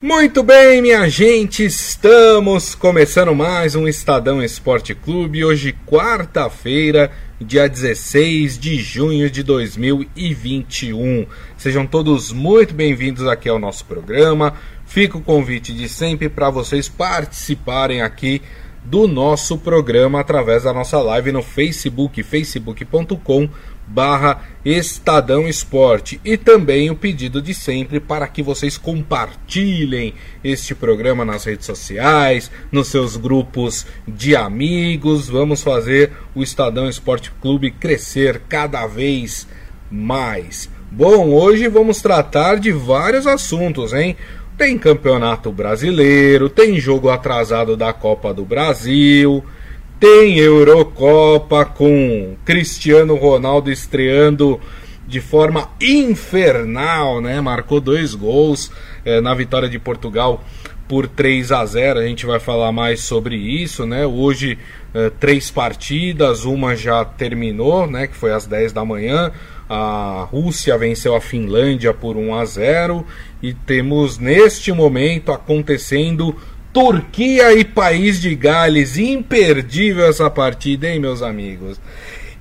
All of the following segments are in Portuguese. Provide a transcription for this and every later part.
Muito bem, minha gente, estamos começando mais um Estadão Esporte Clube. Hoje, quarta-feira, dia 16 de junho de 2021. Sejam todos muito bem-vindos aqui ao nosso programa. Fica o convite de sempre para vocês participarem aqui do nosso programa através da nossa live no Facebook, facebook.com barra Estadão Esporte e também o pedido de sempre para que vocês compartilhem este programa nas redes sociais, nos seus grupos de amigos. Vamos fazer o Estadão Esporte Clube crescer cada vez mais. Bom, hoje vamos tratar de vários assuntos, hein? Tem campeonato brasileiro, tem jogo atrasado da Copa do Brasil, tem Eurocopa com Cristiano Ronaldo estreando de forma infernal, né? Marcou dois gols é, na vitória de Portugal por 3 a 0. A gente vai falar mais sobre isso, né? Hoje é, três partidas, uma já terminou, né? Que foi às 10 da manhã. A Rússia venceu a Finlândia por 1 a 0 e temos neste momento acontecendo Turquia e País de Gales. Imperdível essa partida, hein, meus amigos?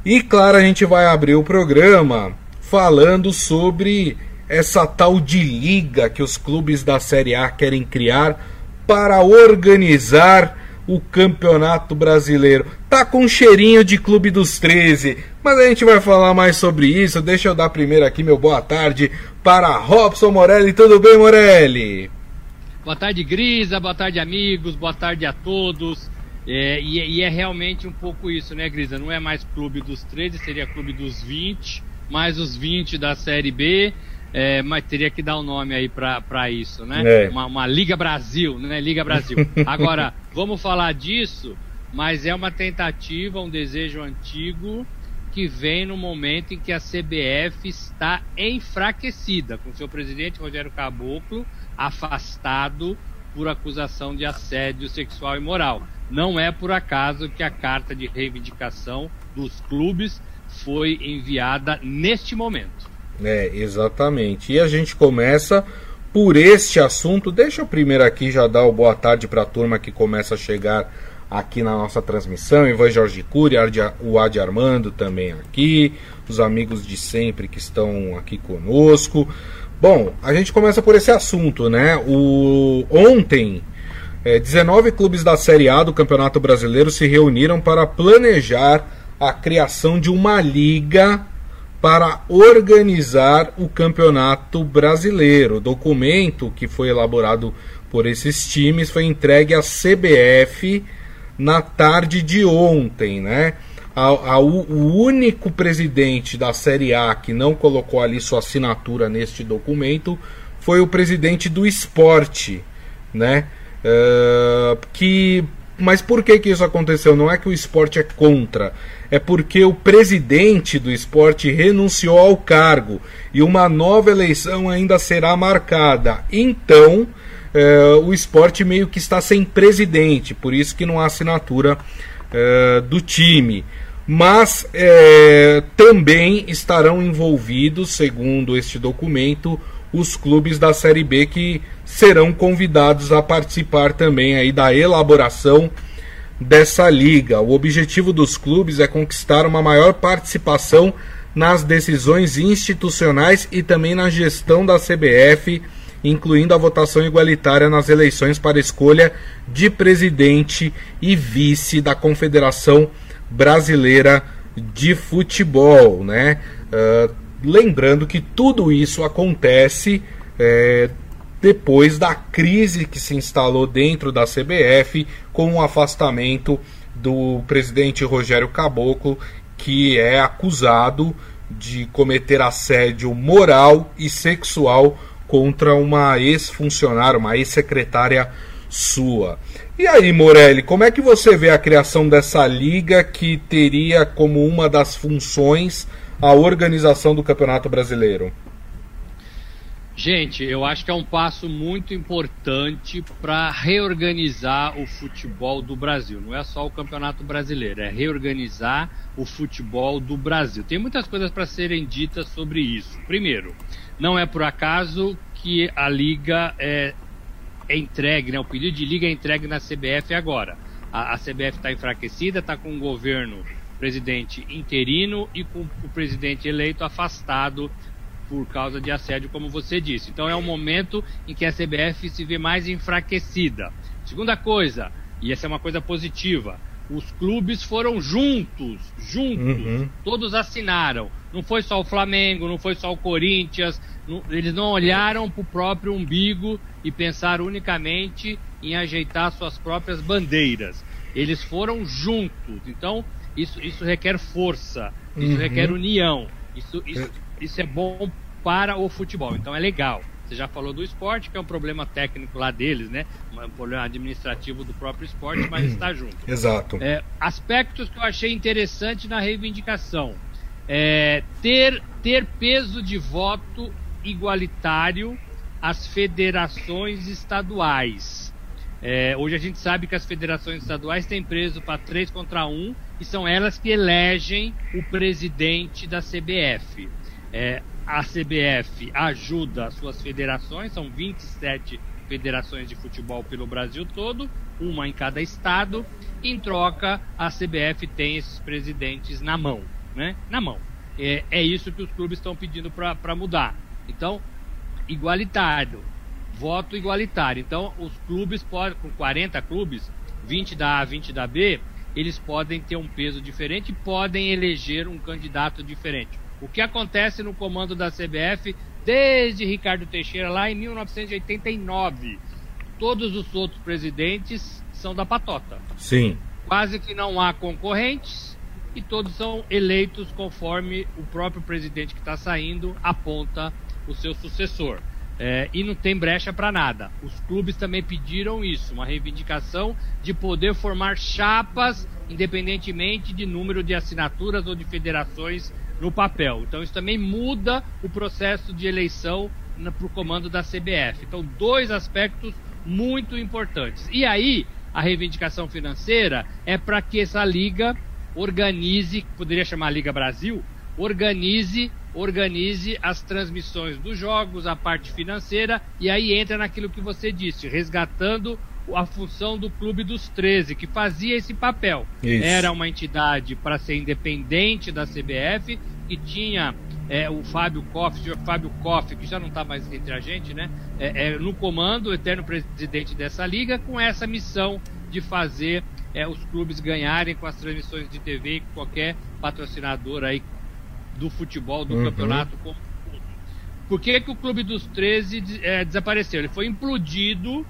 E claro, a gente vai abrir o programa falando sobre essa tal de liga que os clubes da Série A querem criar para organizar o Campeonato Brasileiro. Tá com cheirinho de Clube dos 13, mas a gente vai falar mais sobre isso. Deixa eu dar primeiro aqui meu boa tarde para Robson Morelli. Tudo bem, Morelli? Boa tarde, Grisa. Boa tarde, amigos. Boa tarde a todos. É, e, e, é realmente um pouco isso, né, Grisa? Não é mais clube dos 13, seria clube dos 20, mais os 20 da Série B. É, mas teria que dar um nome aí para isso, né? É. Uma, uma, Liga Brasil, né? Liga Brasil. Agora, vamos falar disso, mas é uma tentativa, um desejo antigo que vem no momento em que a CBF está enfraquecida, com seu presidente Rogério Caboclo afastado por acusação de assédio sexual e moral. Não é por acaso que a carta de reivindicação dos clubes foi enviada neste momento. É, exatamente. E a gente começa por este assunto. Deixa eu primeiro aqui já dar o boa tarde para a turma que começa a chegar aqui na nossa transmissão. Ivan Jorge Cury, o Adi Armando também aqui, os amigos de sempre que estão aqui conosco. Bom, a gente começa por esse assunto, né? O ontem, é, 19 clubes da Série A do Campeonato Brasileiro se reuniram para planejar a criação de uma liga para organizar o Campeonato Brasileiro. O documento que foi elaborado por esses times foi entregue à CBF na tarde de ontem, né? A, a, o único presidente da Série A que não colocou ali sua assinatura neste documento foi o presidente do esporte, né? Uh, que, mas por que, que isso aconteceu? Não é que o esporte é contra, é porque o presidente do esporte renunciou ao cargo e uma nova eleição ainda será marcada. Então, uh, o esporte meio que está sem presidente, por isso que não há assinatura uh, do time mas é, também estarão envolvidos, segundo este documento, os clubes da Série B que serão convidados a participar também aí da elaboração dessa liga. O objetivo dos clubes é conquistar uma maior participação nas decisões institucionais e também na gestão da CBF, incluindo a votação igualitária nas eleições para escolha de presidente e vice da Confederação brasileira de futebol, né? Uh, lembrando que tudo isso acontece é, depois da crise que se instalou dentro da CBF com o afastamento do presidente Rogério Caboclo, que é acusado de cometer assédio moral e sexual contra uma ex-funcionária, uma ex-secretária sua. E aí, Morelli, como é que você vê a criação dessa liga que teria como uma das funções a organização do Campeonato Brasileiro? Gente, eu acho que é um passo muito importante para reorganizar o futebol do Brasil. Não é só o Campeonato Brasileiro, é reorganizar o futebol do Brasil. Tem muitas coisas para serem ditas sobre isso. Primeiro, não é por acaso que a liga é é entregue, né? O pedido de liga é entregue na CBF agora. A, a CBF está enfraquecida, está com um governo presidente interino e com o presidente eleito afastado por causa de assédio, como você disse. Então é um momento em que a CBF se vê mais enfraquecida. Segunda coisa, e essa é uma coisa positiva, os clubes foram juntos, juntos, uhum. todos assinaram. Não foi só o Flamengo, não foi só o Corinthians, não, eles não olharam para o próprio umbigo e pensaram unicamente em ajeitar suas próprias bandeiras. Eles foram juntos. Então, isso, isso requer força, isso uhum. requer união, isso, isso, isso é bom para o futebol. Então, é legal. Você já falou do esporte, que é um problema técnico lá deles, né? Um problema administrativo do próprio esporte, mas está junto. Exato. É, aspectos que eu achei interessante na reivindicação. É, ter, ter peso de voto igualitário às federações estaduais. É, hoje a gente sabe que as federações estaduais têm preso para 3 contra 1 e são elas que elegem o presidente da CBF. É, a CBF ajuda suas federações, são 27 federações de futebol pelo Brasil todo, uma em cada estado. Em troca, a CBF tem esses presidentes na mão, né? Na mão. É, é isso que os clubes estão pedindo para mudar. Então, igualitário, voto igualitário. Então, os clubes podem, com 40 clubes, 20 da A, 20 da B, eles podem ter um peso diferente e podem eleger um candidato diferente. O que acontece no comando da CBF desde Ricardo Teixeira lá em 1989. Todos os outros presidentes são da patota. Sim. Quase que não há concorrentes e todos são eleitos conforme o próprio presidente que está saindo aponta o seu sucessor. É, e não tem brecha para nada. Os clubes também pediram isso, uma reivindicação de poder formar chapas, independentemente de número de assinaturas ou de federações no papel. Então isso também muda o processo de eleição para o comando da CBF. Então, dois aspectos muito importantes. E aí, a reivindicação financeira é para que essa liga organize, poderia chamar Liga Brasil, organize organize as transmissões dos jogos, a parte financeira, e aí entra naquilo que você disse, resgatando a função do Clube dos 13, que fazia esse papel. Isso. Era uma entidade para ser independente da CBF, que tinha é, o Fábio Koff, o senhor Fábio Koff, que já não está mais entre a gente, né? É, é, no comando, o eterno presidente dessa liga, com essa missão de fazer é, os clubes ganharem com as transmissões de TV e qualquer patrocinador aí do futebol, do uhum. campeonato como Por que, que o Clube dos 13 é, desapareceu? Ele foi implodido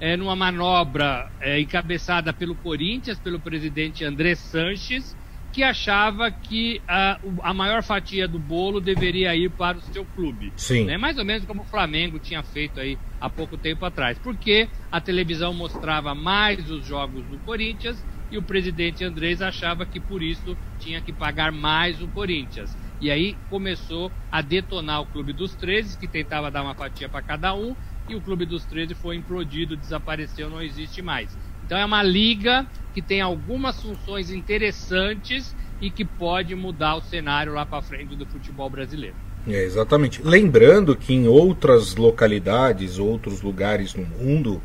é, numa manobra é, encabeçada pelo Corinthians, pelo presidente André Sanches, que achava que a, a maior fatia do bolo deveria ir para o seu clube. Sim. Né? Mais ou menos como o Flamengo tinha feito aí há pouco tempo atrás. Porque a televisão mostrava mais os jogos do Corinthians e o presidente Andrés achava que por isso tinha que pagar mais o Corinthians. E aí começou a detonar o Clube dos 13, que tentava dar uma fatia para cada um, e o Clube dos 13 foi implodido, desapareceu, não existe mais. Então é uma liga que tem algumas funções interessantes e que pode mudar o cenário lá para frente do futebol brasileiro. É, exatamente. Lembrando que em outras localidades, outros lugares no mundo,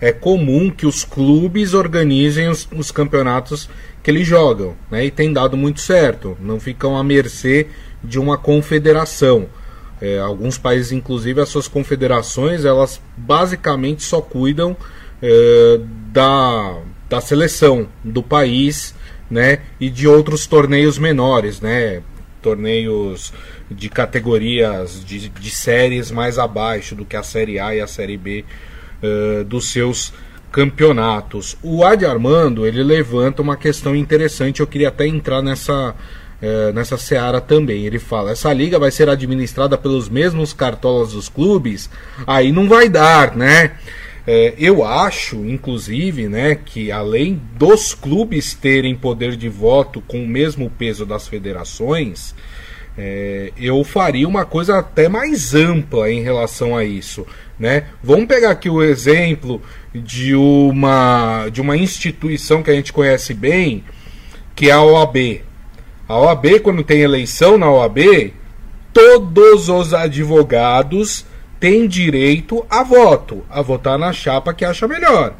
é comum que os clubes organizem os, os campeonatos que eles jogam, né? E tem dado muito certo. Não ficam à mercê de uma confederação. É, alguns países, inclusive, as suas confederações, elas basicamente só cuidam é, da, da seleção do país, né? E de outros torneios menores, né? Torneios de categorias de, de séries mais abaixo do que a série A e a série B uh, dos seus campeonatos. O Adi Armando ele levanta uma questão interessante. Eu queria até entrar nessa é, nessa seara também. Ele fala: essa liga vai ser administrada pelos mesmos cartolas dos clubes? Aí não vai dar, né? É, eu acho, inclusive, né, que além dos clubes terem poder de voto com o mesmo peso das federações, é, eu faria uma coisa até mais ampla em relação a isso. Né? Vamos pegar aqui o exemplo de uma, de uma instituição que a gente conhece bem, que é a OAB. A OAB, quando tem eleição na OAB, todos os advogados tem direito a voto, a votar na chapa que acha melhor.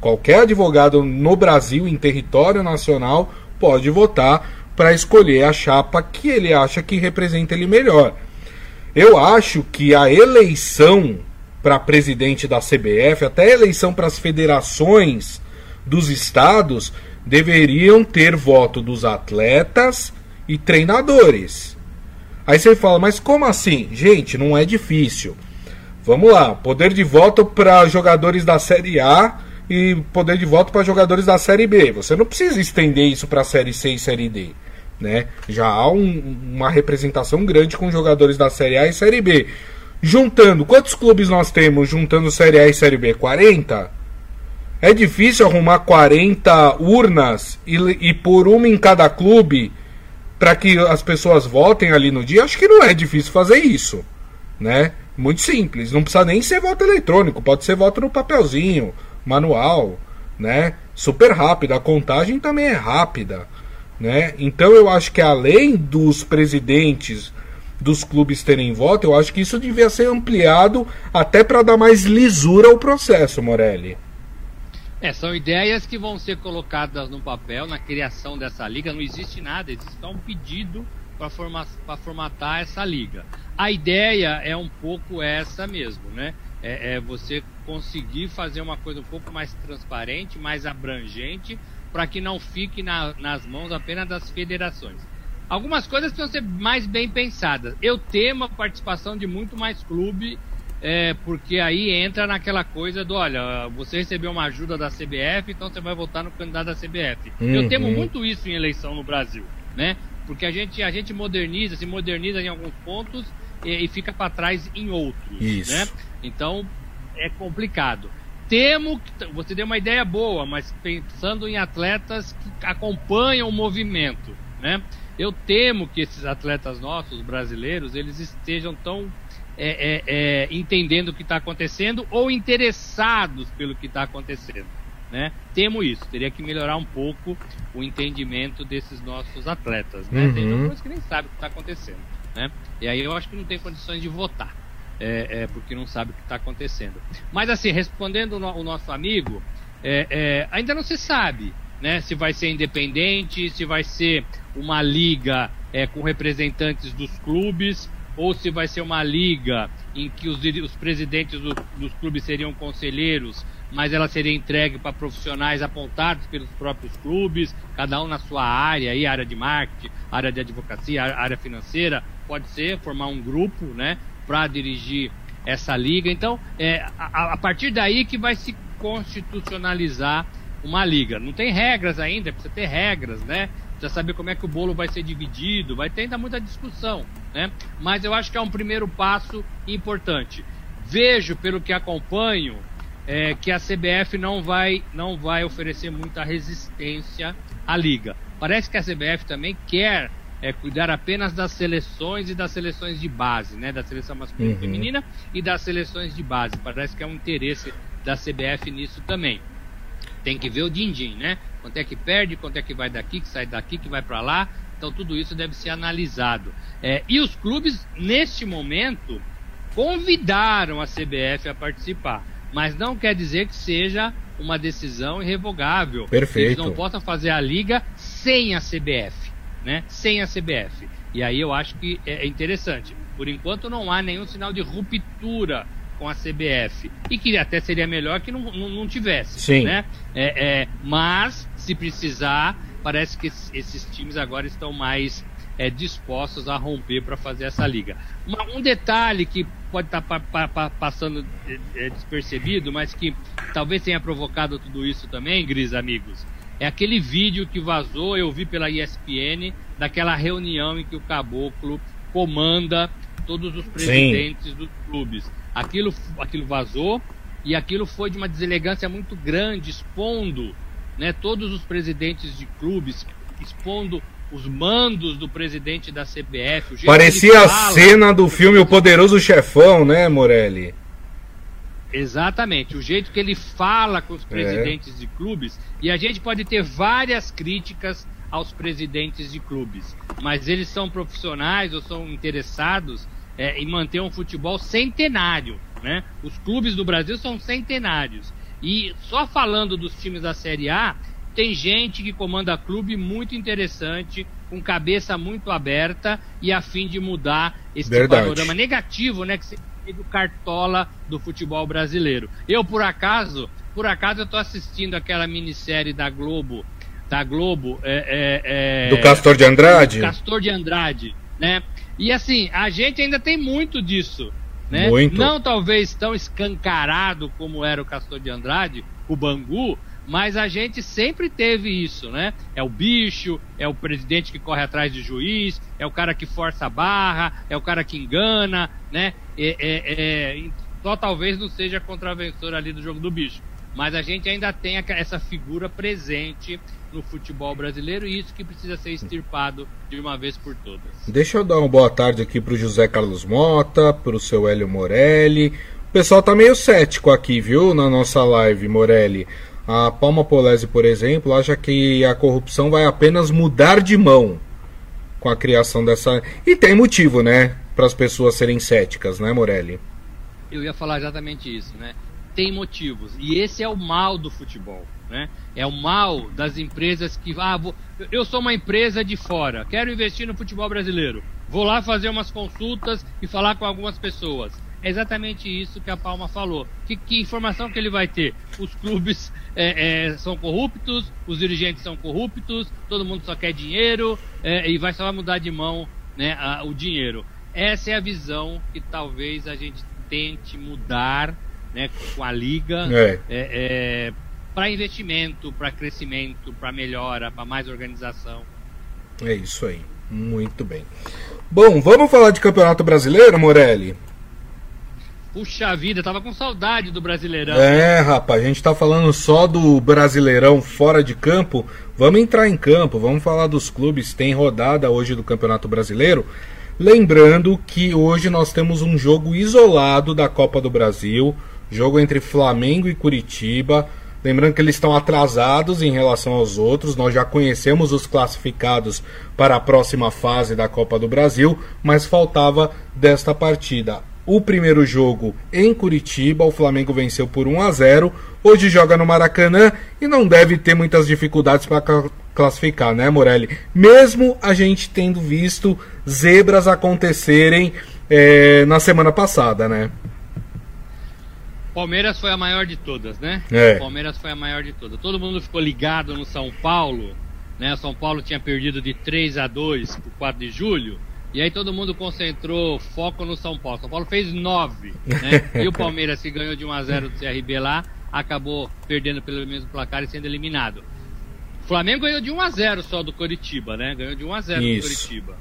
Qualquer advogado no Brasil, em território nacional, pode votar para escolher a chapa que ele acha que representa ele melhor. Eu acho que a eleição para presidente da CBF, até a eleição para as federações dos estados, deveriam ter voto dos atletas e treinadores. Aí você fala, mas como assim? Gente, não é difícil. Vamos lá, poder de voto para jogadores da Série A e poder de voto para jogadores da Série B. Você não precisa estender isso para a Série C e Série D. Né? Já há um, uma representação grande com jogadores da Série A e Série B. Juntando, quantos clubes nós temos juntando Série A e Série B? 40? É difícil arrumar 40 urnas e, e por uma em cada clube para que as pessoas votem ali no dia? Acho que não é difícil fazer isso, né? Muito simples, não precisa nem ser voto eletrônico, pode ser voto no papelzinho, manual, né? Super rápido, a contagem também é rápida, né? Então eu acho que além dos presidentes dos clubes terem voto, eu acho que isso devia ser ampliado até para dar mais lisura ao processo, Morelli. É, são ideias que vão ser colocadas no papel na criação dessa liga. Não existe nada, existe só um pedido para forma, formatar essa liga. A ideia é um pouco essa mesmo, né? É, é você conseguir fazer uma coisa um pouco mais transparente, mais abrangente, para que não fique na, nas mãos apenas das federações. Algumas coisas precisam ser mais bem pensadas. Eu temo a participação de muito mais clube é, porque aí entra naquela coisa do, olha, você recebeu uma ajuda da CBF, então você vai votar no candidato da CBF. Uhum. Eu temo muito isso em eleição no Brasil, né? Porque a gente, a gente moderniza, se moderniza em alguns pontos e, e fica para trás em outros, isso. né? Então, é complicado. Temo que você deu uma ideia boa, mas pensando em atletas que acompanham o movimento, né? Eu temo que esses atletas nossos, brasileiros, eles estejam tão é, é, é, entendendo o que está acontecendo ou interessados pelo que está acontecendo. Né? Temo isso, teria que melhorar um pouco o entendimento desses nossos atletas. Né? Uhum. Tem pessoas que nem sabem o que está acontecendo. Né? E aí eu acho que não tem condições de votar, é, é porque não sabe o que está acontecendo. Mas assim, respondendo o, nosso amigo, é, é, ainda não se sabe né, se vai ser independente, se vai ser uma liga com representantes dos clubes ou se vai ser uma liga em que os, os presidentes do, dos clubes seriam conselheiros, mas ela seria entregue para profissionais apontados pelos próprios clubes, cada um na sua área, aí, área de marketing, área de advocacia, área financeira, pode ser formar um grupo, né, para dirigir essa liga. Então, é a, a partir daí que vai se constitucionalizar uma liga. Não tem regras ainda, precisa ter regras, né? Precisa saber como é que o bolo vai ser dividido, vai ter ainda muita discussão né? Mas eu acho que é um primeiro passo importante. Vejo, pelo que acompanho, é, que a CBF não vai, não vai oferecer muita resistência à liga. Parece que a CBF também quer é, cuidar apenas das seleções e das seleções de base, né? Da seleção masculina e uhum. feminina e das seleções de base. Parece que é um interesse da CBF nisso também. Tem que ver o din-din, né? Quanto é que perde, quanto é que vai daqui, que sai daqui, que vai para lá. Então tudo isso deve ser analisado. É, e os clubes, neste momento, convidaram a CBF a participar. Mas não quer dizer que seja uma decisão irrevogável. Perfeito. Eles não possam fazer a liga sem a CBF, né? Sem a CBF. E aí eu acho que é interessante. Por enquanto não há nenhum sinal de ruptura com a CBF. E que até seria melhor que não, não, não tivesse. Sim. Né? É, é, mas, se precisar, parece que esses times agora estão mais é, dispostos a romper para fazer essa liga. Uma, um detalhe que pode estar tá pa, pa, passando é, é, despercebido, mas que talvez tenha provocado tudo isso também, Gris, amigos, é aquele vídeo que vazou, eu vi pela ESPN, daquela reunião em que o Caboclo comanda todos os presidentes Sim. dos clubes. Aquilo, aquilo vazou e aquilo foi de uma deselegância muito grande, expondo né, todos os presidentes de clubes expondo os mandos do presidente da CBF. Parecia a cena do filme O Poderoso Chefão, né, Morelli? Exatamente, o jeito que ele fala com os é. presidentes é. de clubes, e a gente pode ter várias críticas aos presidentes de clubes, mas eles são profissionais ou são interessados é, em manter um futebol centenário, Né? Os clubes do Brasil são centenários. E só falando dos times da Série A, tem gente que comanda clube muito interessante, com cabeça muito aberta e a fim de mudar esse Verdade. panorama negativo, né, que se do cartola do futebol brasileiro. Eu por acaso, por acaso eu tô assistindo aquela minissérie da Globo, da Globo, é, é, é, do Castor de Andrade. Do Castor de Andrade, né? E assim, a gente ainda tem muito disso, né? Muito. Não talvez tão escancarado como era o Castor de Andrade, o Bangu, mas a gente sempre teve isso, né? É o bicho, é o presidente que corre atrás de juiz, é o cara que força a barra, é o cara que engana, né? É, é, é, só talvez não seja contraventor ali do jogo do bicho. Mas a gente ainda tem essa figura presente no futebol brasileiro e isso que precisa ser extirpado de uma vez por todas. Deixa eu dar uma boa tarde aqui para o José Carlos Mota, para o seu Hélio Morelli. O pessoal tá meio cético aqui, viu, na nossa live, Morelli. A Palma Polese, por exemplo, acha que a corrupção vai apenas mudar de mão com a criação dessa. E tem motivo, né? Para as pessoas serem céticas, né, Morelli? Eu ia falar exatamente isso, né? Tem motivos. E esse é o mal do futebol, né? É o mal das empresas que. Ah, vou... eu sou uma empresa de fora, quero investir no futebol brasileiro. Vou lá fazer umas consultas e falar com algumas pessoas. É exatamente isso que a Palma falou. Que, que informação que ele vai ter? Os clubes é, é, são corruptos, os dirigentes são corruptos, todo mundo só quer dinheiro é, e vai só mudar de mão né, a, o dinheiro. Essa é a visão que talvez a gente tente mudar né, com a liga é. É, para investimento, para crescimento, para melhora, para mais organização. É isso aí. Muito bem. Bom, vamos falar de Campeonato Brasileiro, Morelli? Puxa vida, tava com saudade do Brasileirão. É, rapaz, a gente tá falando só do Brasileirão fora de campo. Vamos entrar em campo, vamos falar dos clubes. Tem rodada hoje do Campeonato Brasileiro. Lembrando que hoje nós temos um jogo isolado da Copa do Brasil, jogo entre Flamengo e Curitiba. Lembrando que eles estão atrasados em relação aos outros. Nós já conhecemos os classificados para a próxima fase da Copa do Brasil, mas faltava desta partida o primeiro jogo em Curitiba, o Flamengo venceu por 1 a 0. Hoje joga no Maracanã e não deve ter muitas dificuldades para classificar, né, Morelli? Mesmo a gente tendo visto zebras acontecerem é, na semana passada, né? Palmeiras foi a maior de todas, né? É. Palmeiras foi a maior de todas. Todo mundo ficou ligado no São Paulo, né? O São Paulo tinha perdido de 3 a 2 por 4 de julho. E aí todo mundo concentrou foco no São Paulo. São Paulo fez 9, né? e o Palmeiras, que ganhou de 1 a 0 do CRB lá, acabou perdendo pelo mesmo placar e sendo eliminado. O Flamengo ganhou de 1 a 0 só do Coritiba, né? Ganhou de 1 a 0 Isso. do Coritiba.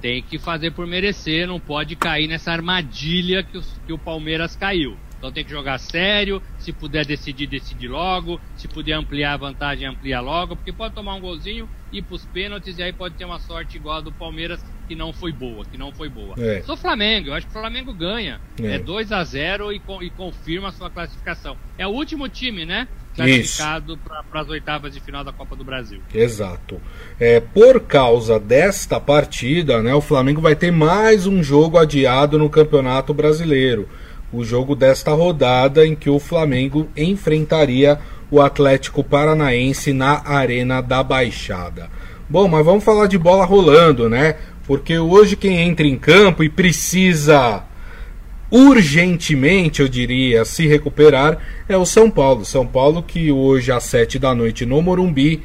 Tem que fazer por merecer, não pode cair nessa armadilha que, que o Palmeiras caiu. Então tem que jogar sério, se puder decidir, decide logo, se puder ampliar a vantagem, amplia logo, porque pode tomar um golzinho, ir pros pênaltis e aí pode ter uma sorte igual a do Palmeiras, que não foi boa, que não foi boa. É. Sou Flamengo, eu acho que o Flamengo ganha. É, é 2 a 0 e, e confirma a sua classificação. É o último time, né? classificado para as oitavas de final da Copa do Brasil. Exato. É, por causa desta partida, né, o Flamengo vai ter mais um jogo adiado no Campeonato Brasileiro o jogo desta rodada em que o Flamengo enfrentaria o Atlético Paranaense na Arena da Baixada. Bom, mas vamos falar de bola rolando, né? Porque hoje quem entra em campo e precisa urgentemente, eu diria, se recuperar é o São Paulo. São Paulo que hoje às sete da noite no Morumbi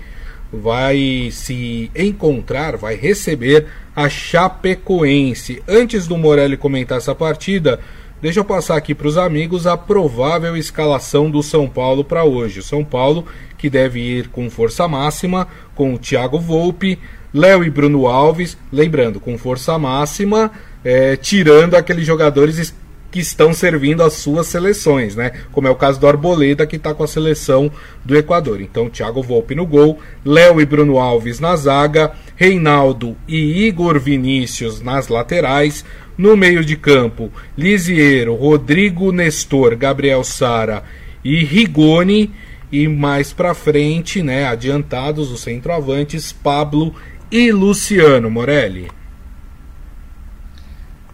vai se encontrar, vai receber a Chapecoense. Antes do Morelli comentar essa partida, Deixa eu passar aqui para os amigos a provável escalação do São Paulo para hoje. O São Paulo que deve ir com força máxima, com o Thiago Volpe, Léo e Bruno Alves, lembrando, com força máxima, é, tirando aqueles jogadores que estão servindo as suas seleções, né? Como é o caso do Arboleda, que está com a seleção do Equador. Então, Thiago Volpe no gol, Léo e Bruno Alves na zaga, Reinaldo e Igor Vinícius nas laterais, no meio de campo, Lisiero, Rodrigo Nestor, Gabriel Sara e Rigoni. E mais para frente, né, adiantados os centroavantes, Pablo e Luciano Morelli.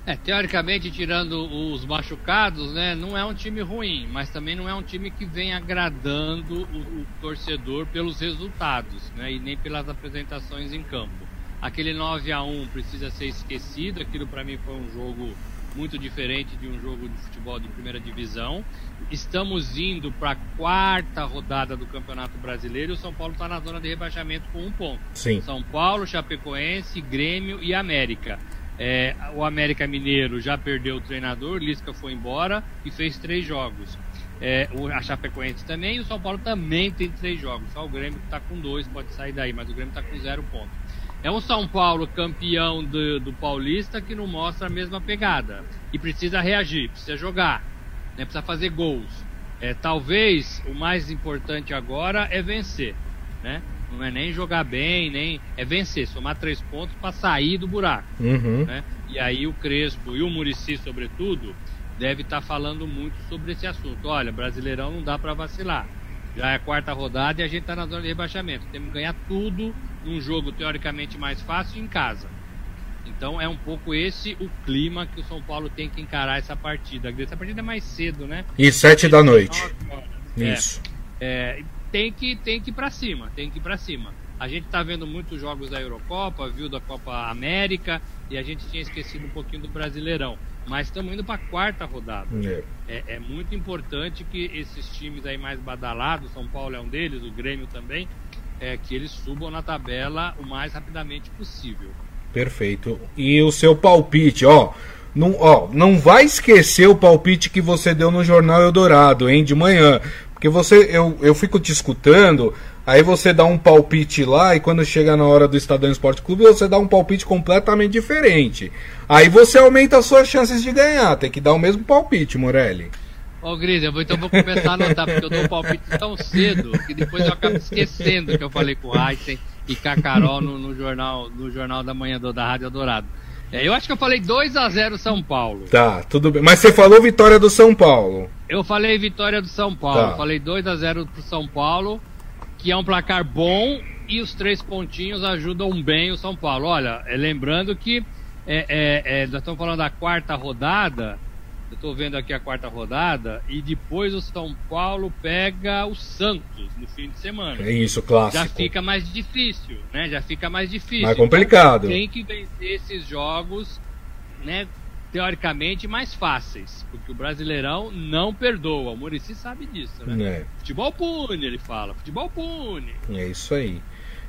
É, teoricamente, tirando os machucados, né, não é um time ruim, mas também não é um time que vem agradando o, o torcedor pelos resultados, né, e nem pelas apresentações em campo. Aquele 9 a 1 precisa ser esquecido, aquilo para mim foi um jogo muito diferente de um jogo de futebol de primeira divisão. Estamos indo para a quarta rodada do Campeonato Brasileiro e o São Paulo está na zona de rebaixamento com um ponto. Sim. São Paulo, Chapecoense, Grêmio e América. É, o América Mineiro já perdeu o treinador, Lisca foi embora e fez três jogos. É, o, a Chapecoense também e o São Paulo também tem três jogos. Só o Grêmio está com dois, pode sair daí, mas o Grêmio está com zero ponto. É um São Paulo campeão do, do Paulista que não mostra a mesma pegada. E precisa reagir, precisa jogar, né, precisa fazer gols. É, talvez o mais importante agora é vencer. Né? Não é nem jogar bem, nem. É vencer, somar três pontos para sair do buraco. Uhum. Né? E aí o Crespo e o Murici, sobretudo, deve estar tá falando muito sobre esse assunto. Olha, Brasileirão não dá para vacilar. Já é a quarta rodada e a gente está na zona de rebaixamento. Temos que ganhar tudo num jogo teoricamente mais fácil em casa. Então é um pouco esse o clima que o São Paulo tem que encarar essa partida. Essa partida é mais cedo, né? E sete da noite. Isso. É, é, tem que tem que ir para cima, tem que ir para cima. A gente está vendo muitos jogos da Eurocopa, viu da Copa América e a gente tinha esquecido um pouquinho do Brasileirão. Mas estamos indo para a quarta rodada. É. É, é. muito importante que esses times aí mais badalados, São Paulo é um deles, o Grêmio também, é que eles subam na tabela o mais rapidamente possível. Perfeito. E o seu palpite, ó. Não, ó, não vai esquecer o palpite que você deu no Jornal Eldorado, hein, de manhã. Porque você, eu, eu fico te escutando, aí você dá um palpite lá e quando chega na hora do Estadão Esporte Clube você dá um palpite completamente diferente. Aí você aumenta as suas chances de ganhar, tem que dar o mesmo palpite, Morelli. Ô Gris, eu vou, então vou começar a anotar, porque eu dou um palpite tão cedo que depois eu acabo esquecendo que eu falei com o Einstein e com a Carol no, no, jornal, no jornal da manhã do, da Rádio Dourado. É, eu acho que eu falei 2 a 0 São Paulo. Tá, tudo bem. Mas você falou vitória do São Paulo. Eu falei vitória do São Paulo. Tá. Falei 2 a 0 pro São Paulo, que é um placar bom e os três pontinhos ajudam bem o São Paulo. Olha, é, lembrando que é, é, é nós estamos falando da quarta rodada. Eu estou vendo aqui a quarta rodada e depois o São Paulo pega o Santos no fim de semana. É isso, clássico. Já fica mais difícil, né? Já fica mais difícil. Mais complicado. Então, tem que vencer esses jogos, né? Teoricamente mais fáceis, porque o Brasileirão não perdoa. O Murici sabe disso, né? É. Futebol pune, ele fala. Futebol pune. É isso aí.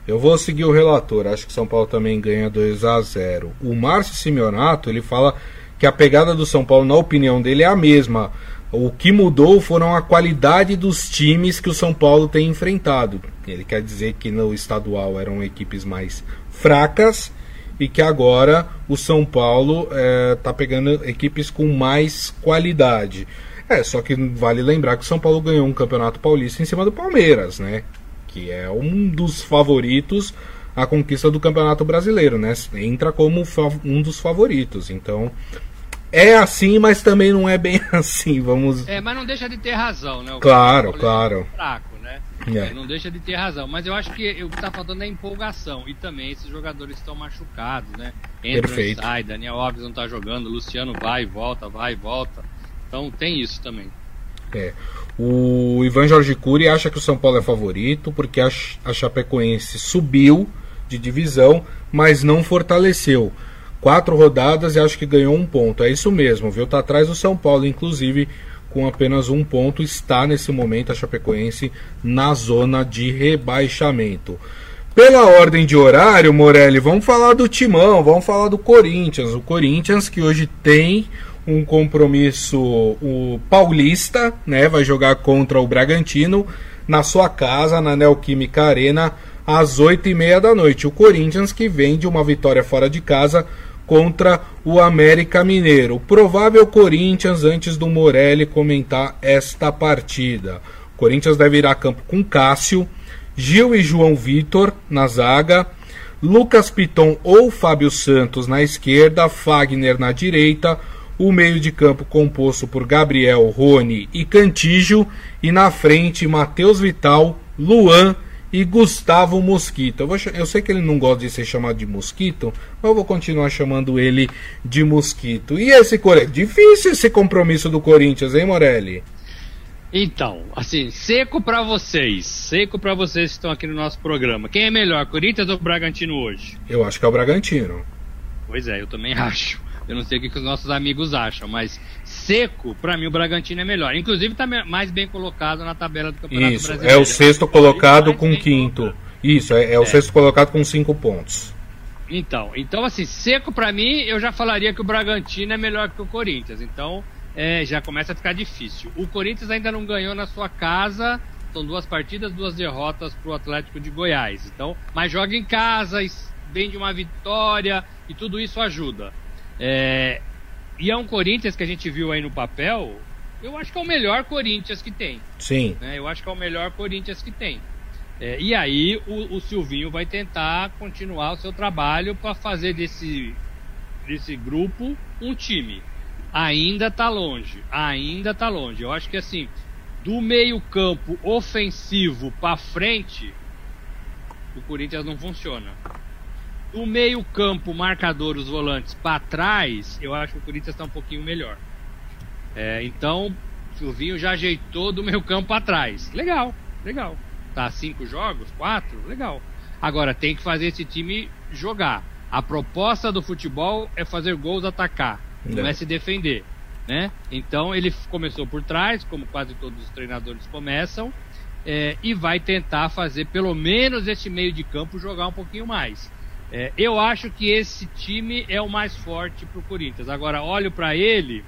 Eu vou seguir o relator. Acho que São Paulo também ganha 2 a 0. O Márcio Simeonato ele fala que a pegada do São Paulo, na opinião dele, é a mesma. O que mudou foram a qualidade dos times que o São Paulo tem enfrentado. Ele quer dizer que no estadual eram equipes mais fracas e que agora o São Paulo está é, pegando equipes com mais qualidade. É, só que vale lembrar que o São Paulo ganhou um campeonato paulista em cima do Palmeiras, né? Que é um dos favoritos à conquista do campeonato brasileiro, né? Entra como um dos favoritos. Então, é assim, mas também não é bem assim. Vamos. É, mas não deixa de ter razão, né? O claro, claro. É fraco, É. Não deixa de ter razão. Mas eu acho que o que está faltando é empolgação. E também esses jogadores estão machucados, né? Entra Perfeito. e sai, Daniel Alves não está jogando, Luciano vai e volta, vai e volta. Então tem isso também. É. O Ivan Jorge Cury acha que o São Paulo é favorito porque a Chapecoense subiu de divisão, mas não fortaleceu quatro rodadas e acho que ganhou um ponto. É isso mesmo, viu? Tá atrás do São Paulo, inclusive com apenas um ponto, está nesse momento a Chapecoense na zona de rebaixamento. Pela ordem de horário, Morelli, vamos falar do Timão, vamos falar do Corinthians. O Corinthians que hoje tem um compromisso o paulista, né? Vai jogar contra o Bragantino na sua casa, na Neoquímica Arena, às oito e meia da noite. O Corinthians que vem de uma vitória fora de casa contra o América Mineiro. Provável Corinthians antes do Morelli comentar esta partida. O Corinthians deve ir a campo com Cássio, Gil e João Vitor na zaga, Lucas Piton ou Fábio Santos na esquerda, Fagner na direita, o meio de campo composto por Gabriel, Rony e Cantígio e na frente Matheus Vital, Luan e Gustavo Mosquito. Eu, vou, eu, sei que ele não gosta de ser chamado de Mosquito, mas eu vou continuar chamando ele de Mosquito. E esse Difícil esse compromisso do Corinthians, hein, Morelli? Então, assim, seco para vocês, seco para vocês que estão aqui no nosso programa. Quem é melhor, Corinthians ou Bragantino hoje? Eu acho que é o Bragantino. Pois é, eu também acho. Eu não sei o que, que os nossos amigos acham, mas seco, para mim o Bragantino é melhor. Inclusive está mais bem colocado na tabela do Campeonato Isso, Brasileiro. é o sexto colocado com quinto. Colocado. Isso, é, é, o é. sexto colocado com cinco pontos. Então, então assim, seco para mim, eu já falaria que o Bragantino é melhor que o Corinthians. Então, é, já começa a ficar difícil. O Corinthians ainda não ganhou na sua casa. São duas partidas, duas derrotas para o Atlético de Goiás. Então, mas joga em casa, vem de uma vitória e tudo isso ajuda. É, e é um Corinthians que a gente viu aí no papel, eu acho que é o melhor Corinthians que tem. Sim. Né? Eu acho que é o melhor Corinthians que tem. É, e aí o, o, Silvinho vai tentar continuar o seu trabalho para fazer desse, desse grupo um time. Ainda está longe, ainda está longe. Eu acho que assim, do meio campo ofensivo para frente, o Corinthians não funciona. Do meio campo marcador, os volantes para trás, eu acho que o Corinthians está um pouquinho melhor. É, então, o Silvinho já ajeitou do meio campo para trás. Legal, legal. Tá cinco jogos, quatro, legal. Agora tem que fazer esse time jogar. A proposta do futebol é fazer gols, atacar, não, não é se defender, né? Então ele começou por trás, como quase todos os treinadores começam, é, e vai tentar fazer pelo menos esse meio de campo jogar um pouquinho mais. É, eu acho que esse time é o mais forte para o Corinthians. Agora, olho para ele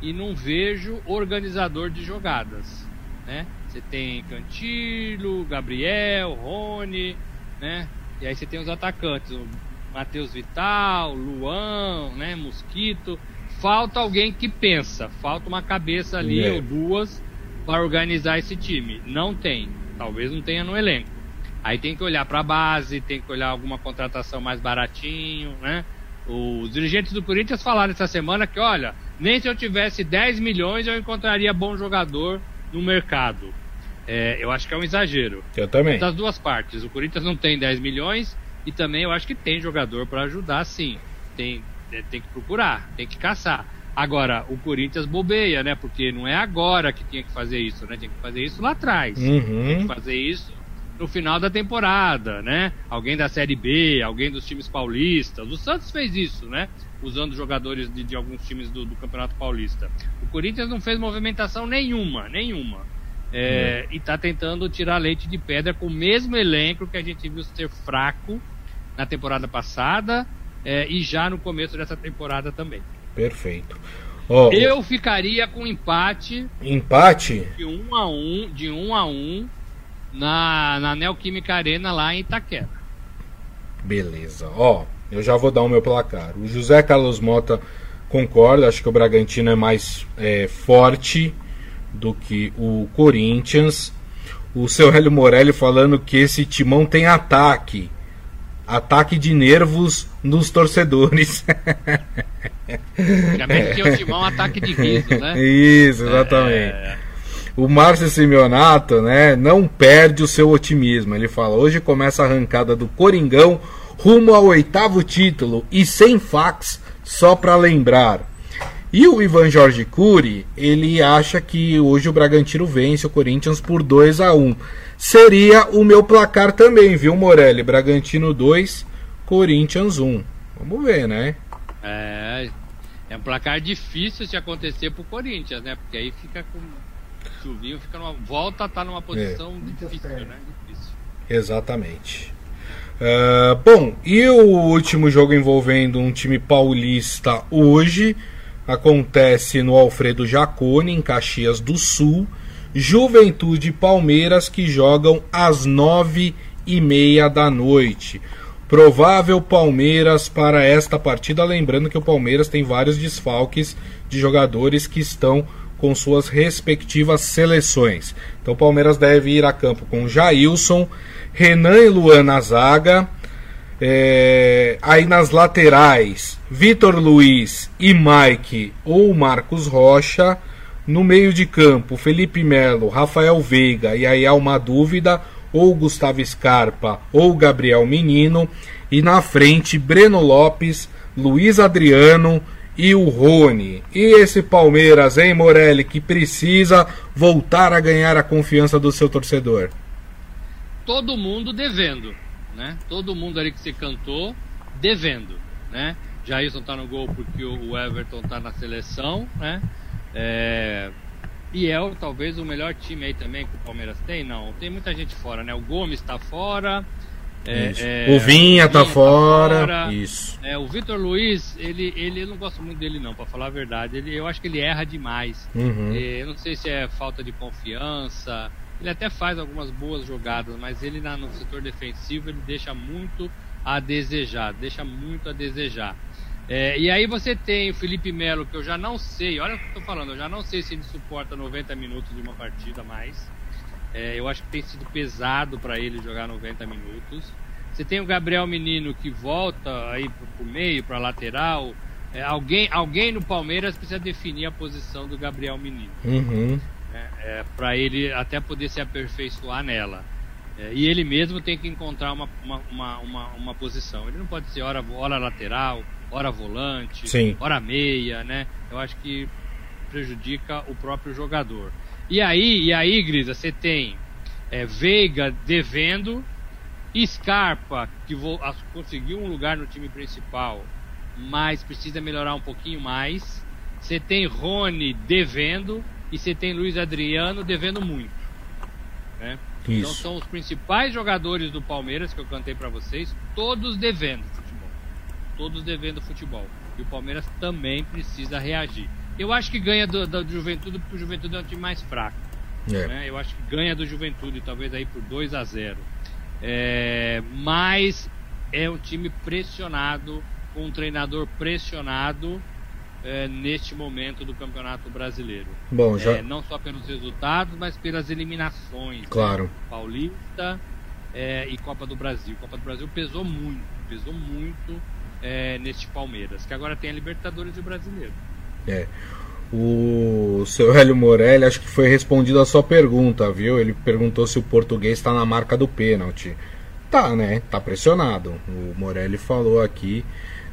e não vejo organizador de jogadas. Né? Você tem Cantilo, Gabriel, Rony, né? E aí você tem os atacantes, o Matheus Vital, Luan, né? Mosquito. Falta alguém que pensa, falta uma cabeça ali é. ou duas para organizar esse time. Não tem, talvez não tenha no elenco. Aí tem que olhar para a base, tem que olhar alguma contratação mais baratinho, né? Os dirigentes do Corinthians falaram essa semana que, olha, nem se eu tivesse 10 milhões eu encontraria bom jogador no mercado. É, eu acho que é um exagero. Eu também. Das duas partes. O Corinthians não tem 10 milhões e também eu acho que tem jogador para ajudar, sim. Tem, é, tem que procurar, tem que caçar. Agora, o Corinthians bobeia, né? Porque não é agora que tinha que fazer isso, né? Tinha que fazer isso lá atrás. Uhum. Tem que fazer isso no final da temporada, né? Alguém da Série B, alguém dos times paulistas. O Santos fez isso, né? Usando jogadores de, de alguns times do, do, Campeonato Paulista. O Corinthians não fez movimentação nenhuma, nenhuma. É, E está tentando tirar leite de pedra com o mesmo elenco que a gente viu ser fraco na temporada passada é, e já no começo dessa temporada também. Perfeito. Oh, Eu ficaria com empate. Empate? De um a um, de um a um na, na Neoquímica Arena lá em Itaquera. Beleza. Ó, eu já vou dar o meu placar. O José Carlos Mota concorda, acho que o Bragantino é mais é, forte do que o Corinthians. O seu Hélio Morelli falando que esse timão tem ataque. Ataque de nervos nos torcedores. Antigamente tinha o timão ataque de riso, né? Isso, exatamente. É o Márcio Simeonato, né, não perde o seu otimismo. Ele fala: hoje começa a arrancada do Coringão rumo ao oitavo título e sem fax, só para lembrar. E o Ivan Jorge Cury, ele acha que hoje o Bragantino vence o Corinthians por 2 a 1 Seria o meu placar também, viu, Morelli? Bragantino 2, Corinthians 1. Vamos ver, né? É, é um placar difícil de acontecer pro Corinthians, né? Porque aí fica com Fica numa volta, tá numa posição é. difícil, né? Difícil. Exatamente. Uh, bom, e o último jogo envolvendo um time paulista hoje acontece no Alfredo Jacone, em Caxias do Sul. Juventude e Palmeiras que jogam às nove e meia da noite. Provável Palmeiras para esta partida, lembrando que o Palmeiras tem vários desfalques de jogadores que estão com suas respectivas seleções. Então o Palmeiras deve ir a campo com Jailson, Renan e Luan na zaga. É, aí nas laterais, Vitor Luiz e Mike ou Marcos Rocha. No meio de campo, Felipe Melo, Rafael Veiga e aí há uma dúvida, ou Gustavo Scarpa ou Gabriel Menino. E na frente, Breno Lopes, Luiz Adriano e o Rony. E esse Palmeiras, hein, Morelli, que precisa voltar a ganhar a confiança do seu torcedor? Todo mundo devendo, né? Todo mundo ali que se cantou devendo, né? Jailson tá no gol porque o Everton tá na seleção, né? É... E é talvez o melhor time aí também que o Palmeiras tem? Não, tem muita gente fora, né? O Gomes está fora, é, é, o Vinha tá, Vinha fora. tá fora. Isso. É, o Vitor Luiz, ele, ele eu não gosto muito dele não, para falar a verdade. Ele, eu acho que ele erra demais. Uhum. É, eu não sei se é falta de confiança. Ele até faz algumas boas jogadas, mas ele na, no setor defensivo ele deixa muito a desejar, deixa muito a desejar. É, e aí você tem o Felipe Melo, que eu já não sei, olha o que eu tô falando, eu já não sei se ele suporta 90 minutos de uma partida mais. É, eu acho que tem sido pesado para ele jogar 90 minutos. Você tem o Gabriel Menino que volta aí para o meio, para lateral. É, alguém, alguém no Palmeiras precisa definir a posição do Gabriel Menino. Uhum. É, é para ele até poder se aperfeiçoar nela. É, e ele mesmo tem que encontrar uma, uma, uma, uma, uma posição. Ele não pode ser hora, hora lateral, hora volante, Sim. hora meia, né? Eu acho que prejudica o próprio jogador. E aí, e aí, Grisa, você tem é, Veiga devendo, Scarpa, que vou, conseguiu um lugar no time principal, mas precisa melhorar um pouquinho mais. Você tem Rony devendo e você tem Luiz Adriano devendo muito. Né? Então são os principais jogadores do Palmeiras que eu cantei para vocês, todos devendo futebol. Todos devendo futebol. E o Palmeiras também precisa reagir. Eu acho que ganha do, do, do Juventude porque o Juventude é um time mais fraco. É. Né? Eu acho que ganha do Juventude, talvez aí por 2 a 0 é, Mas é um time pressionado, com um treinador pressionado é, neste momento do Campeonato Brasileiro. Bom, já... É, não só pelos resultados, mas pelas eliminações. Né? Claro. Né? Paulista é, e Copa do Brasil. Copa do Brasil pesou muito, pesou muito é, neste Palmeiras, que agora tem a Libertadores e o Brasileiro. É. O seu Hélio Morelli, acho que foi respondido a sua pergunta, viu? Ele perguntou se o português está na marca do pênalti. Tá, né? Tá pressionado. O Morelli falou aqui,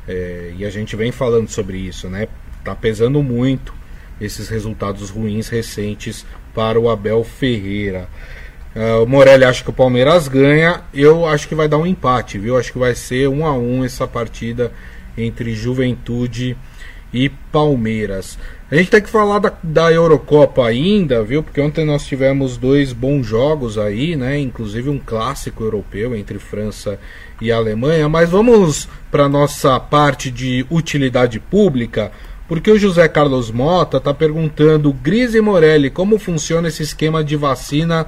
é, e a gente vem falando sobre isso, né? Tá pesando muito esses resultados ruins recentes para o Abel Ferreira. Uh, o Morelli acha que o Palmeiras ganha. Eu acho que vai dar um empate, viu? Acho que vai ser um a um essa partida entre Juventude e Palmeiras. A gente tem que falar da, da Eurocopa ainda, viu? Porque ontem nós tivemos dois bons jogos aí, né? Inclusive um clássico europeu entre França e Alemanha. Mas vamos para nossa parte de utilidade pública, porque o José Carlos Mota está perguntando, Gris e Morelli, como funciona esse esquema de vacina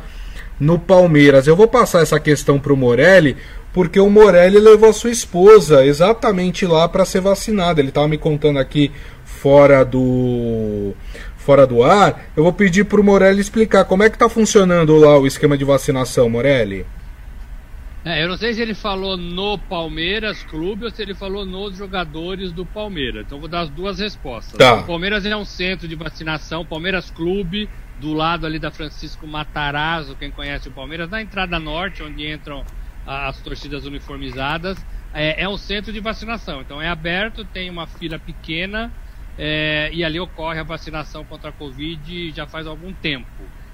no Palmeiras? Eu vou passar essa questão para o Morelli, porque o Morelli levou a sua esposa exatamente lá para ser vacinada. Ele estava me contando aqui fora do fora do ar. Eu vou pedir para o Morelli explicar como é que está funcionando lá o esquema de vacinação, Morelli. É, eu não sei se ele falou no Palmeiras Clube ou se ele falou nos jogadores do Palmeiras. Então vou dar as duas respostas. Tá. O Palmeiras é um centro de vacinação, Palmeiras Clube, do lado ali da Francisco Matarazzo, quem conhece o Palmeiras, na entrada norte, onde entram as torcidas uniformizadas, é, é um centro de vacinação. Então é aberto, tem uma fila pequena é, e ali ocorre a vacinação contra a Covid já faz algum tempo.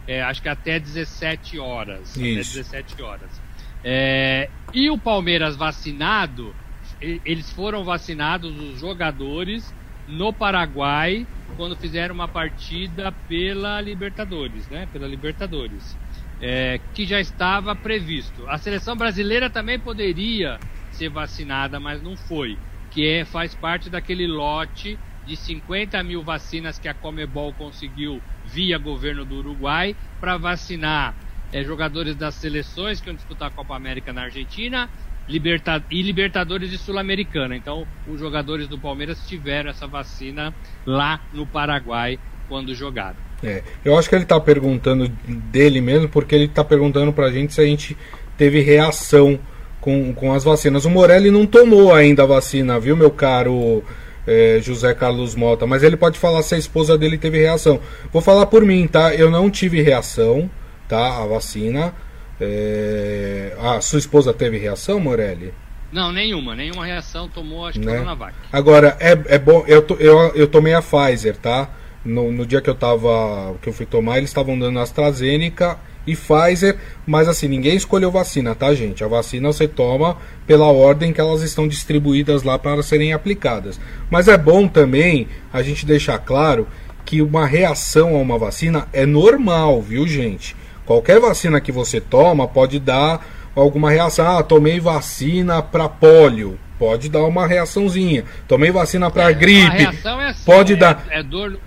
É, acho que até 17 horas. Isso. Até 17 horas. É, e o Palmeiras vacinado, eles foram vacinados, os jogadores, no Paraguai, quando fizeram uma partida pela Libertadores, né? Pela Libertadores é, que já estava previsto. A seleção brasileira também poderia ser vacinada, mas não foi, que é, faz parte daquele lote de 50 mil vacinas que a Comebol conseguiu via governo do Uruguai para vacinar é, jogadores das seleções que vão disputar a Copa América na Argentina Liberta e Libertadores e Sul-Americana. Então, os jogadores do Palmeiras tiveram essa vacina lá no Paraguai quando jogaram. É, eu acho que ele está perguntando dele mesmo, porque ele está perguntando para a gente se a gente teve reação com, com as vacinas. O Morelli não tomou ainda a vacina, viu, meu caro é, José Carlos Mota? Mas ele pode falar se a esposa dele teve reação. Vou falar por mim, tá? Eu não tive reação, tá? A vacina. É... A sua esposa teve reação, Morelli? Não, nenhuma, nenhuma reação tomou a Né? Coronavac. Agora, é, é bom, eu, to- eu, eu tomei a Pfizer, tá? No, no dia que eu tava. que eu fui tomar, eles estavam dando AstraZeneca e Pfizer, mas assim, ninguém escolheu vacina, tá, gente? A vacina você toma pela ordem que elas estão distribuídas lá para serem aplicadas. Mas é bom também a gente deixar claro que uma reação a uma vacina é normal, viu, gente? Qualquer vacina que você toma pode dar alguma reação. Ah, tomei vacina para pólio. Pode dar uma reaçãozinha. Tomei vacina para A gripe. reação é assim, Pode é, dar. É dor.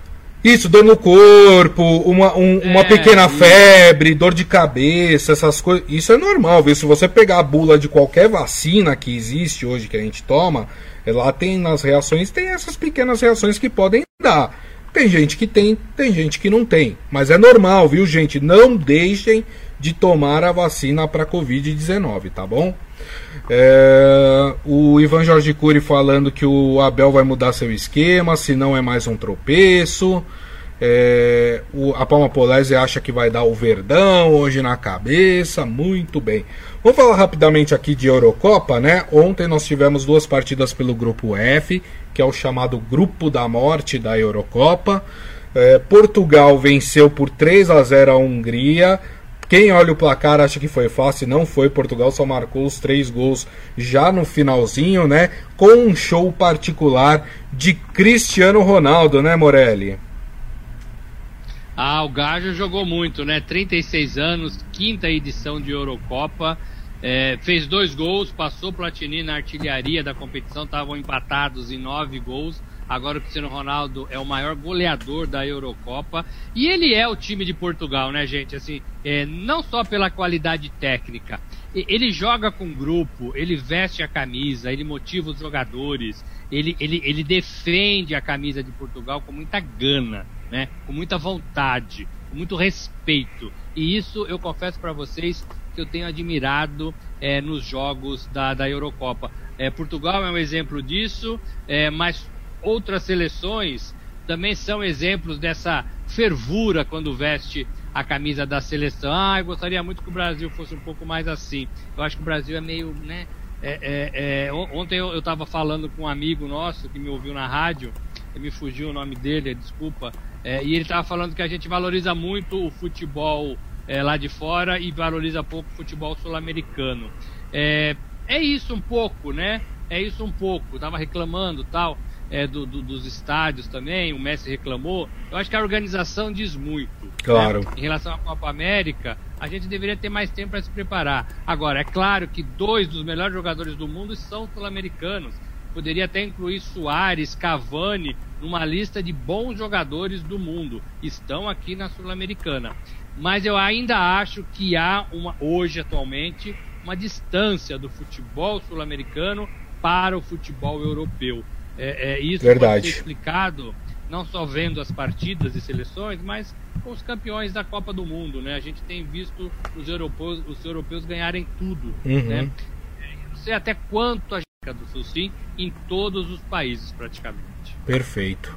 Isso, dor no corpo, uma, um- uma É, pequena isso. febre, dor de cabeça, essas coisas. Isso é normal, viu? Se você pegar a bula de qualquer vacina que existe hoje que a gente toma, lá tem nas reações, tem essas pequenas reações que podem dar. Tem gente que tem, tem gente que não tem. Mas é normal, viu, gente? Não deixem de tomar a vacina para Covid-19, tá bom? É, o Ivan Jorge Cury falando que o Abel vai mudar seu esquema, se não é mais um tropeço. É, o, a Palma Polese acha que vai dar o Verdão hoje na cabeça. Muito bem. Vamos falar rapidamente aqui de Eurocopa, né? Ontem nós tivemos duas partidas pelo grupo F, que é o chamado Grupo da Morte da Eurocopa. É, Portugal venceu por 3 a 0 a Hungria. Quem olha o placar acha que foi fácil, não foi. Portugal só marcou os três gols já no finalzinho, né? Com um show particular de Cristiano Ronaldo, né, Morelli? Ah, o Gajo jogou muito, né? 36 anos, quinta edição de Eurocopa. É, fez dois gols, passou Platini na artilharia da competição, estavam empatados em nove gols. Agora o Cristiano Ronaldo é o maior goleador da Eurocopa. E ele é o time de Portugal, né, gente? Assim, é, não só pela qualidade técnica. Ele joga com grupo, ele veste a camisa, ele motiva os jogadores, ele, ele, ele defende a camisa de Portugal com muita gana, né? com muita vontade, com muito respeito. E isso eu confesso para vocês que eu tenho admirado é, nos jogos da, da Eurocopa. É, Portugal é um exemplo disso, é, mas outras seleções também são exemplos dessa fervura quando veste a camisa da seleção. Ah, eu gostaria muito que o Brasil fosse um pouco mais assim. Eu acho que o Brasil é meio, né? é, é, é, on- ontem eu estava falando com um amigo nosso que me ouviu na rádio, me fugiu o nome dele, desculpa, é, e ele estava falando que a gente valoriza muito o futebol é, lá de fora e valoriza pouco o futebol sul-americano. É, é isso um pouco, né? É isso um pouco. Tava reclamando tal é, do- do- dos estádios também. O Messi reclamou. Eu acho que a organização diz muito. Claro. né? Em relação à Copa América, a gente deveria ter mais tempo para se preparar. Agora, é claro que dois dos melhores jogadores do mundo são sul-americanos. Poderia até incluir Soares, Cavani numa lista de bons jogadores do mundo. Estão aqui na Sul-Americana. Mas eu ainda acho que há uma, hoje, atualmente, uma distância do futebol sul-americano para o futebol europeu. É, é, isso Verdade. pode ser explicado não só vendo as partidas e seleções, mas com os campeões da Copa do Mundo, né? A gente tem visto os europeus, os europeus ganharem tudo, Uhum. né? Não sei até quanto a do Sul, sim, em todos os países praticamente. Perfeito.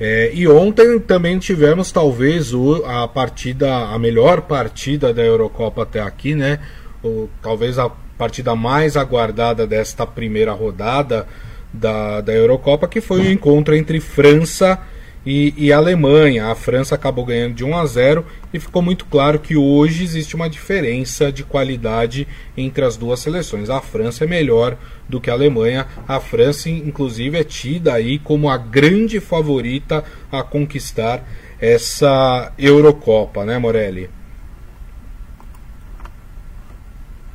É, e ontem também tivemos talvez o, a partida, a melhor partida da Eurocopa até aqui, né? O, talvez a partida mais aguardada desta primeira rodada da, da Eurocopa, que foi o encontro entre França e, e Alemanha. A França acabou ganhando de 1 a 0 e ficou muito claro que hoje existe uma diferença de qualidade entre as duas seleções. A França é melhor do que a Alemanha. A França, inclusive, é tida aí como a grande favorita a conquistar essa Eurocopa, né, Morelli?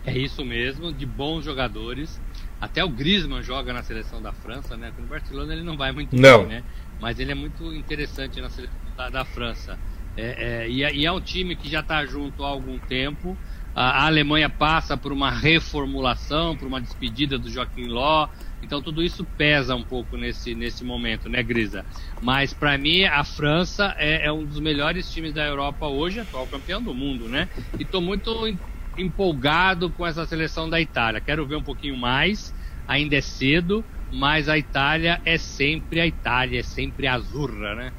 É isso mesmo, de bons jogadores. Até o Griezmann joga na seleção da França, né? No Barcelona ele não vai muito Não. bem, né? Mas ele é muito interessante na seleção da, da França. É, é, e, é, e é um time que já está junto há algum tempo. A, a Alemanha passa por uma reformulação, por uma despedida do Joaquim Ló. Então tudo isso pesa um pouco nesse, nesse momento, né, Grisa? Mas para mim a França é, é um dos melhores times da Europa hoje, atual campeão do mundo, né? E estou muito empolgado com essa seleção da Itália. Quero ver um pouquinho mais. Ainda é cedo, mas a Itália é sempre a Itália, é sempre a azurra, né?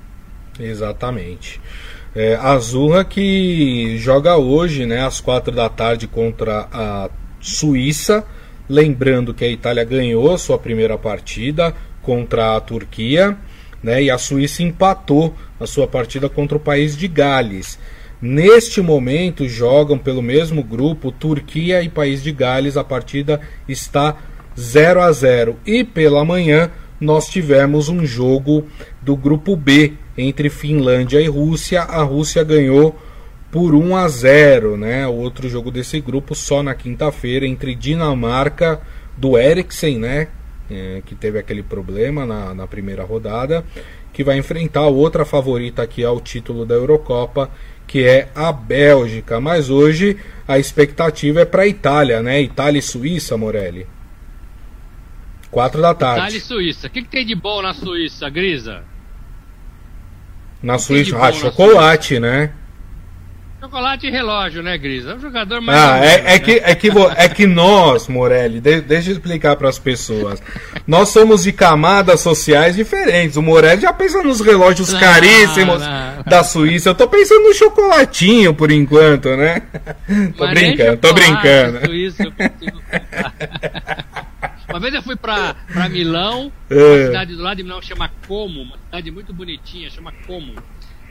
Exatamente. É, Azurra que joga hoje, né, às quatro da tarde contra a Suíça. Lembrando que a Itália ganhou sua primeira partida contra a Turquia, né, e a Suíça empatou a sua partida contra o país de Gales. Neste momento jogam pelo mesmo grupo Turquia e País de Gales. A partida está 0 a 0 e pela manhã nós tivemos um jogo do grupo B entre Finlândia e Rússia. A Rússia ganhou por 1 a 0, né? O outro jogo desse grupo só na quinta-feira entre Dinamarca do Eriksen, né? É, que teve aquele problema na, na primeira rodada, que vai enfrentar outra favorita aqui ao título da Eurocopa, que é a Bélgica. Mas hoje a expectativa é para a Itália, né? Itália e Suíça, Morelli. Quatro da tarde. Itália e Suíça. O que, que tem de bom na Suíça, Grisa? Na Suíça, ah, chocolate, Suíça? né? Chocolate e relógio, né, Grisa? É um jogador mais. Ah, é, é, né? que, é, que, é que nós, Morelli, de, deixa eu explicar para as pessoas. Nós somos de camadas sociais diferentes. O Morelli já pensa nos relógios não, caríssimos não. da Suíça. Eu tô pensando no chocolatinho por enquanto, né? tô Mas brincando, tô brincando. Suíça, eu Uma vez eu fui pra, pra Milão, é. uma cidade do lado de Milão chama Como, uma cidade muito bonitinha, chama Como,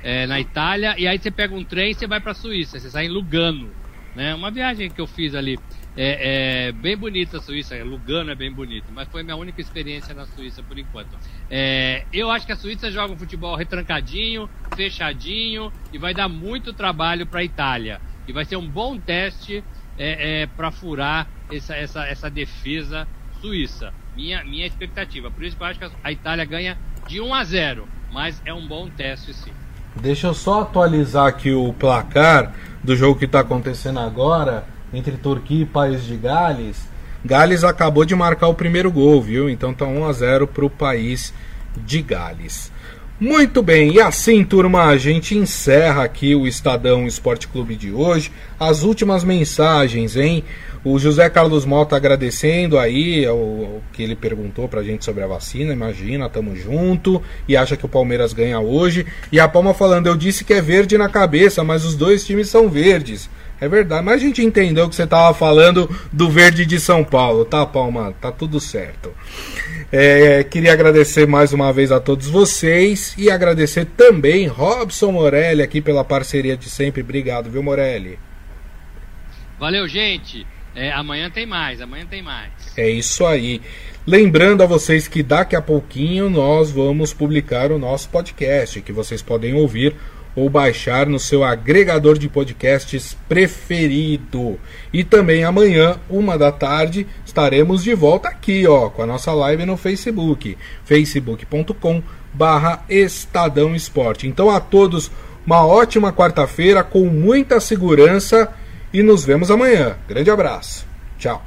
é, na Itália, e aí você pega um trem e você vai pra Suíça, você sai em Lugano, né? Uma viagem que eu fiz ali. É, é, bem bonita a Suíça, Lugano é bem bonito, mas foi minha única experiência na Suíça por enquanto. É, eu acho que a Suíça joga um futebol retrancadinho, fechadinho e vai dar muito trabalho para a Itália. E vai ser um bom teste é, é para furar essa, essa, essa defesa Suíça. Minha, minha expectativa. Por isso que eu acho que a Itália ganha de 1 a 0. Mas é um bom teste sim. Deixa eu só atualizar aqui o placar do jogo que está acontecendo agora entre Turquia e País de Gales. Gales acabou de marcar o primeiro gol, viu? Então tá 1 a 0 para o país de Gales. Muito bem, e assim, turma, a gente encerra aqui o Estadão Esporte Clube de hoje. As últimas mensagens, hein? O José Carlos Mota agradecendo aí o, que ele perguntou pra gente sobre a vacina. Imagina, tamo junto. E acha que o Palmeiras ganha hoje. E a Palma falando, eu disse que é verde na cabeça, mas os dois times são verdes. É verdade, mas a gente entendeu que você tava falando do verde de São Paulo, tá, Palma? Tá tudo certo. É, queria agradecer mais uma vez a todos vocês e agradecer também Robson Morelli aqui pela parceria de sempre. Obrigado, viu, Morelli? Valeu, gente. É, amanhã tem mais, amanhã tem mais. É isso aí. Lembrando a vocês que daqui a pouquinho nós vamos publicar o nosso podcast, que vocês podem ouvir ou baixar no seu agregador de podcasts preferido. E também amanhã, uma da tarde, estaremos de volta aqui, ó, com a nossa live no Facebook, facebook.com barra Estadão Esporte. Então a todos uma ótima quarta-feira com muita segurança e nos vemos amanhã. Grande abraço. Tchau.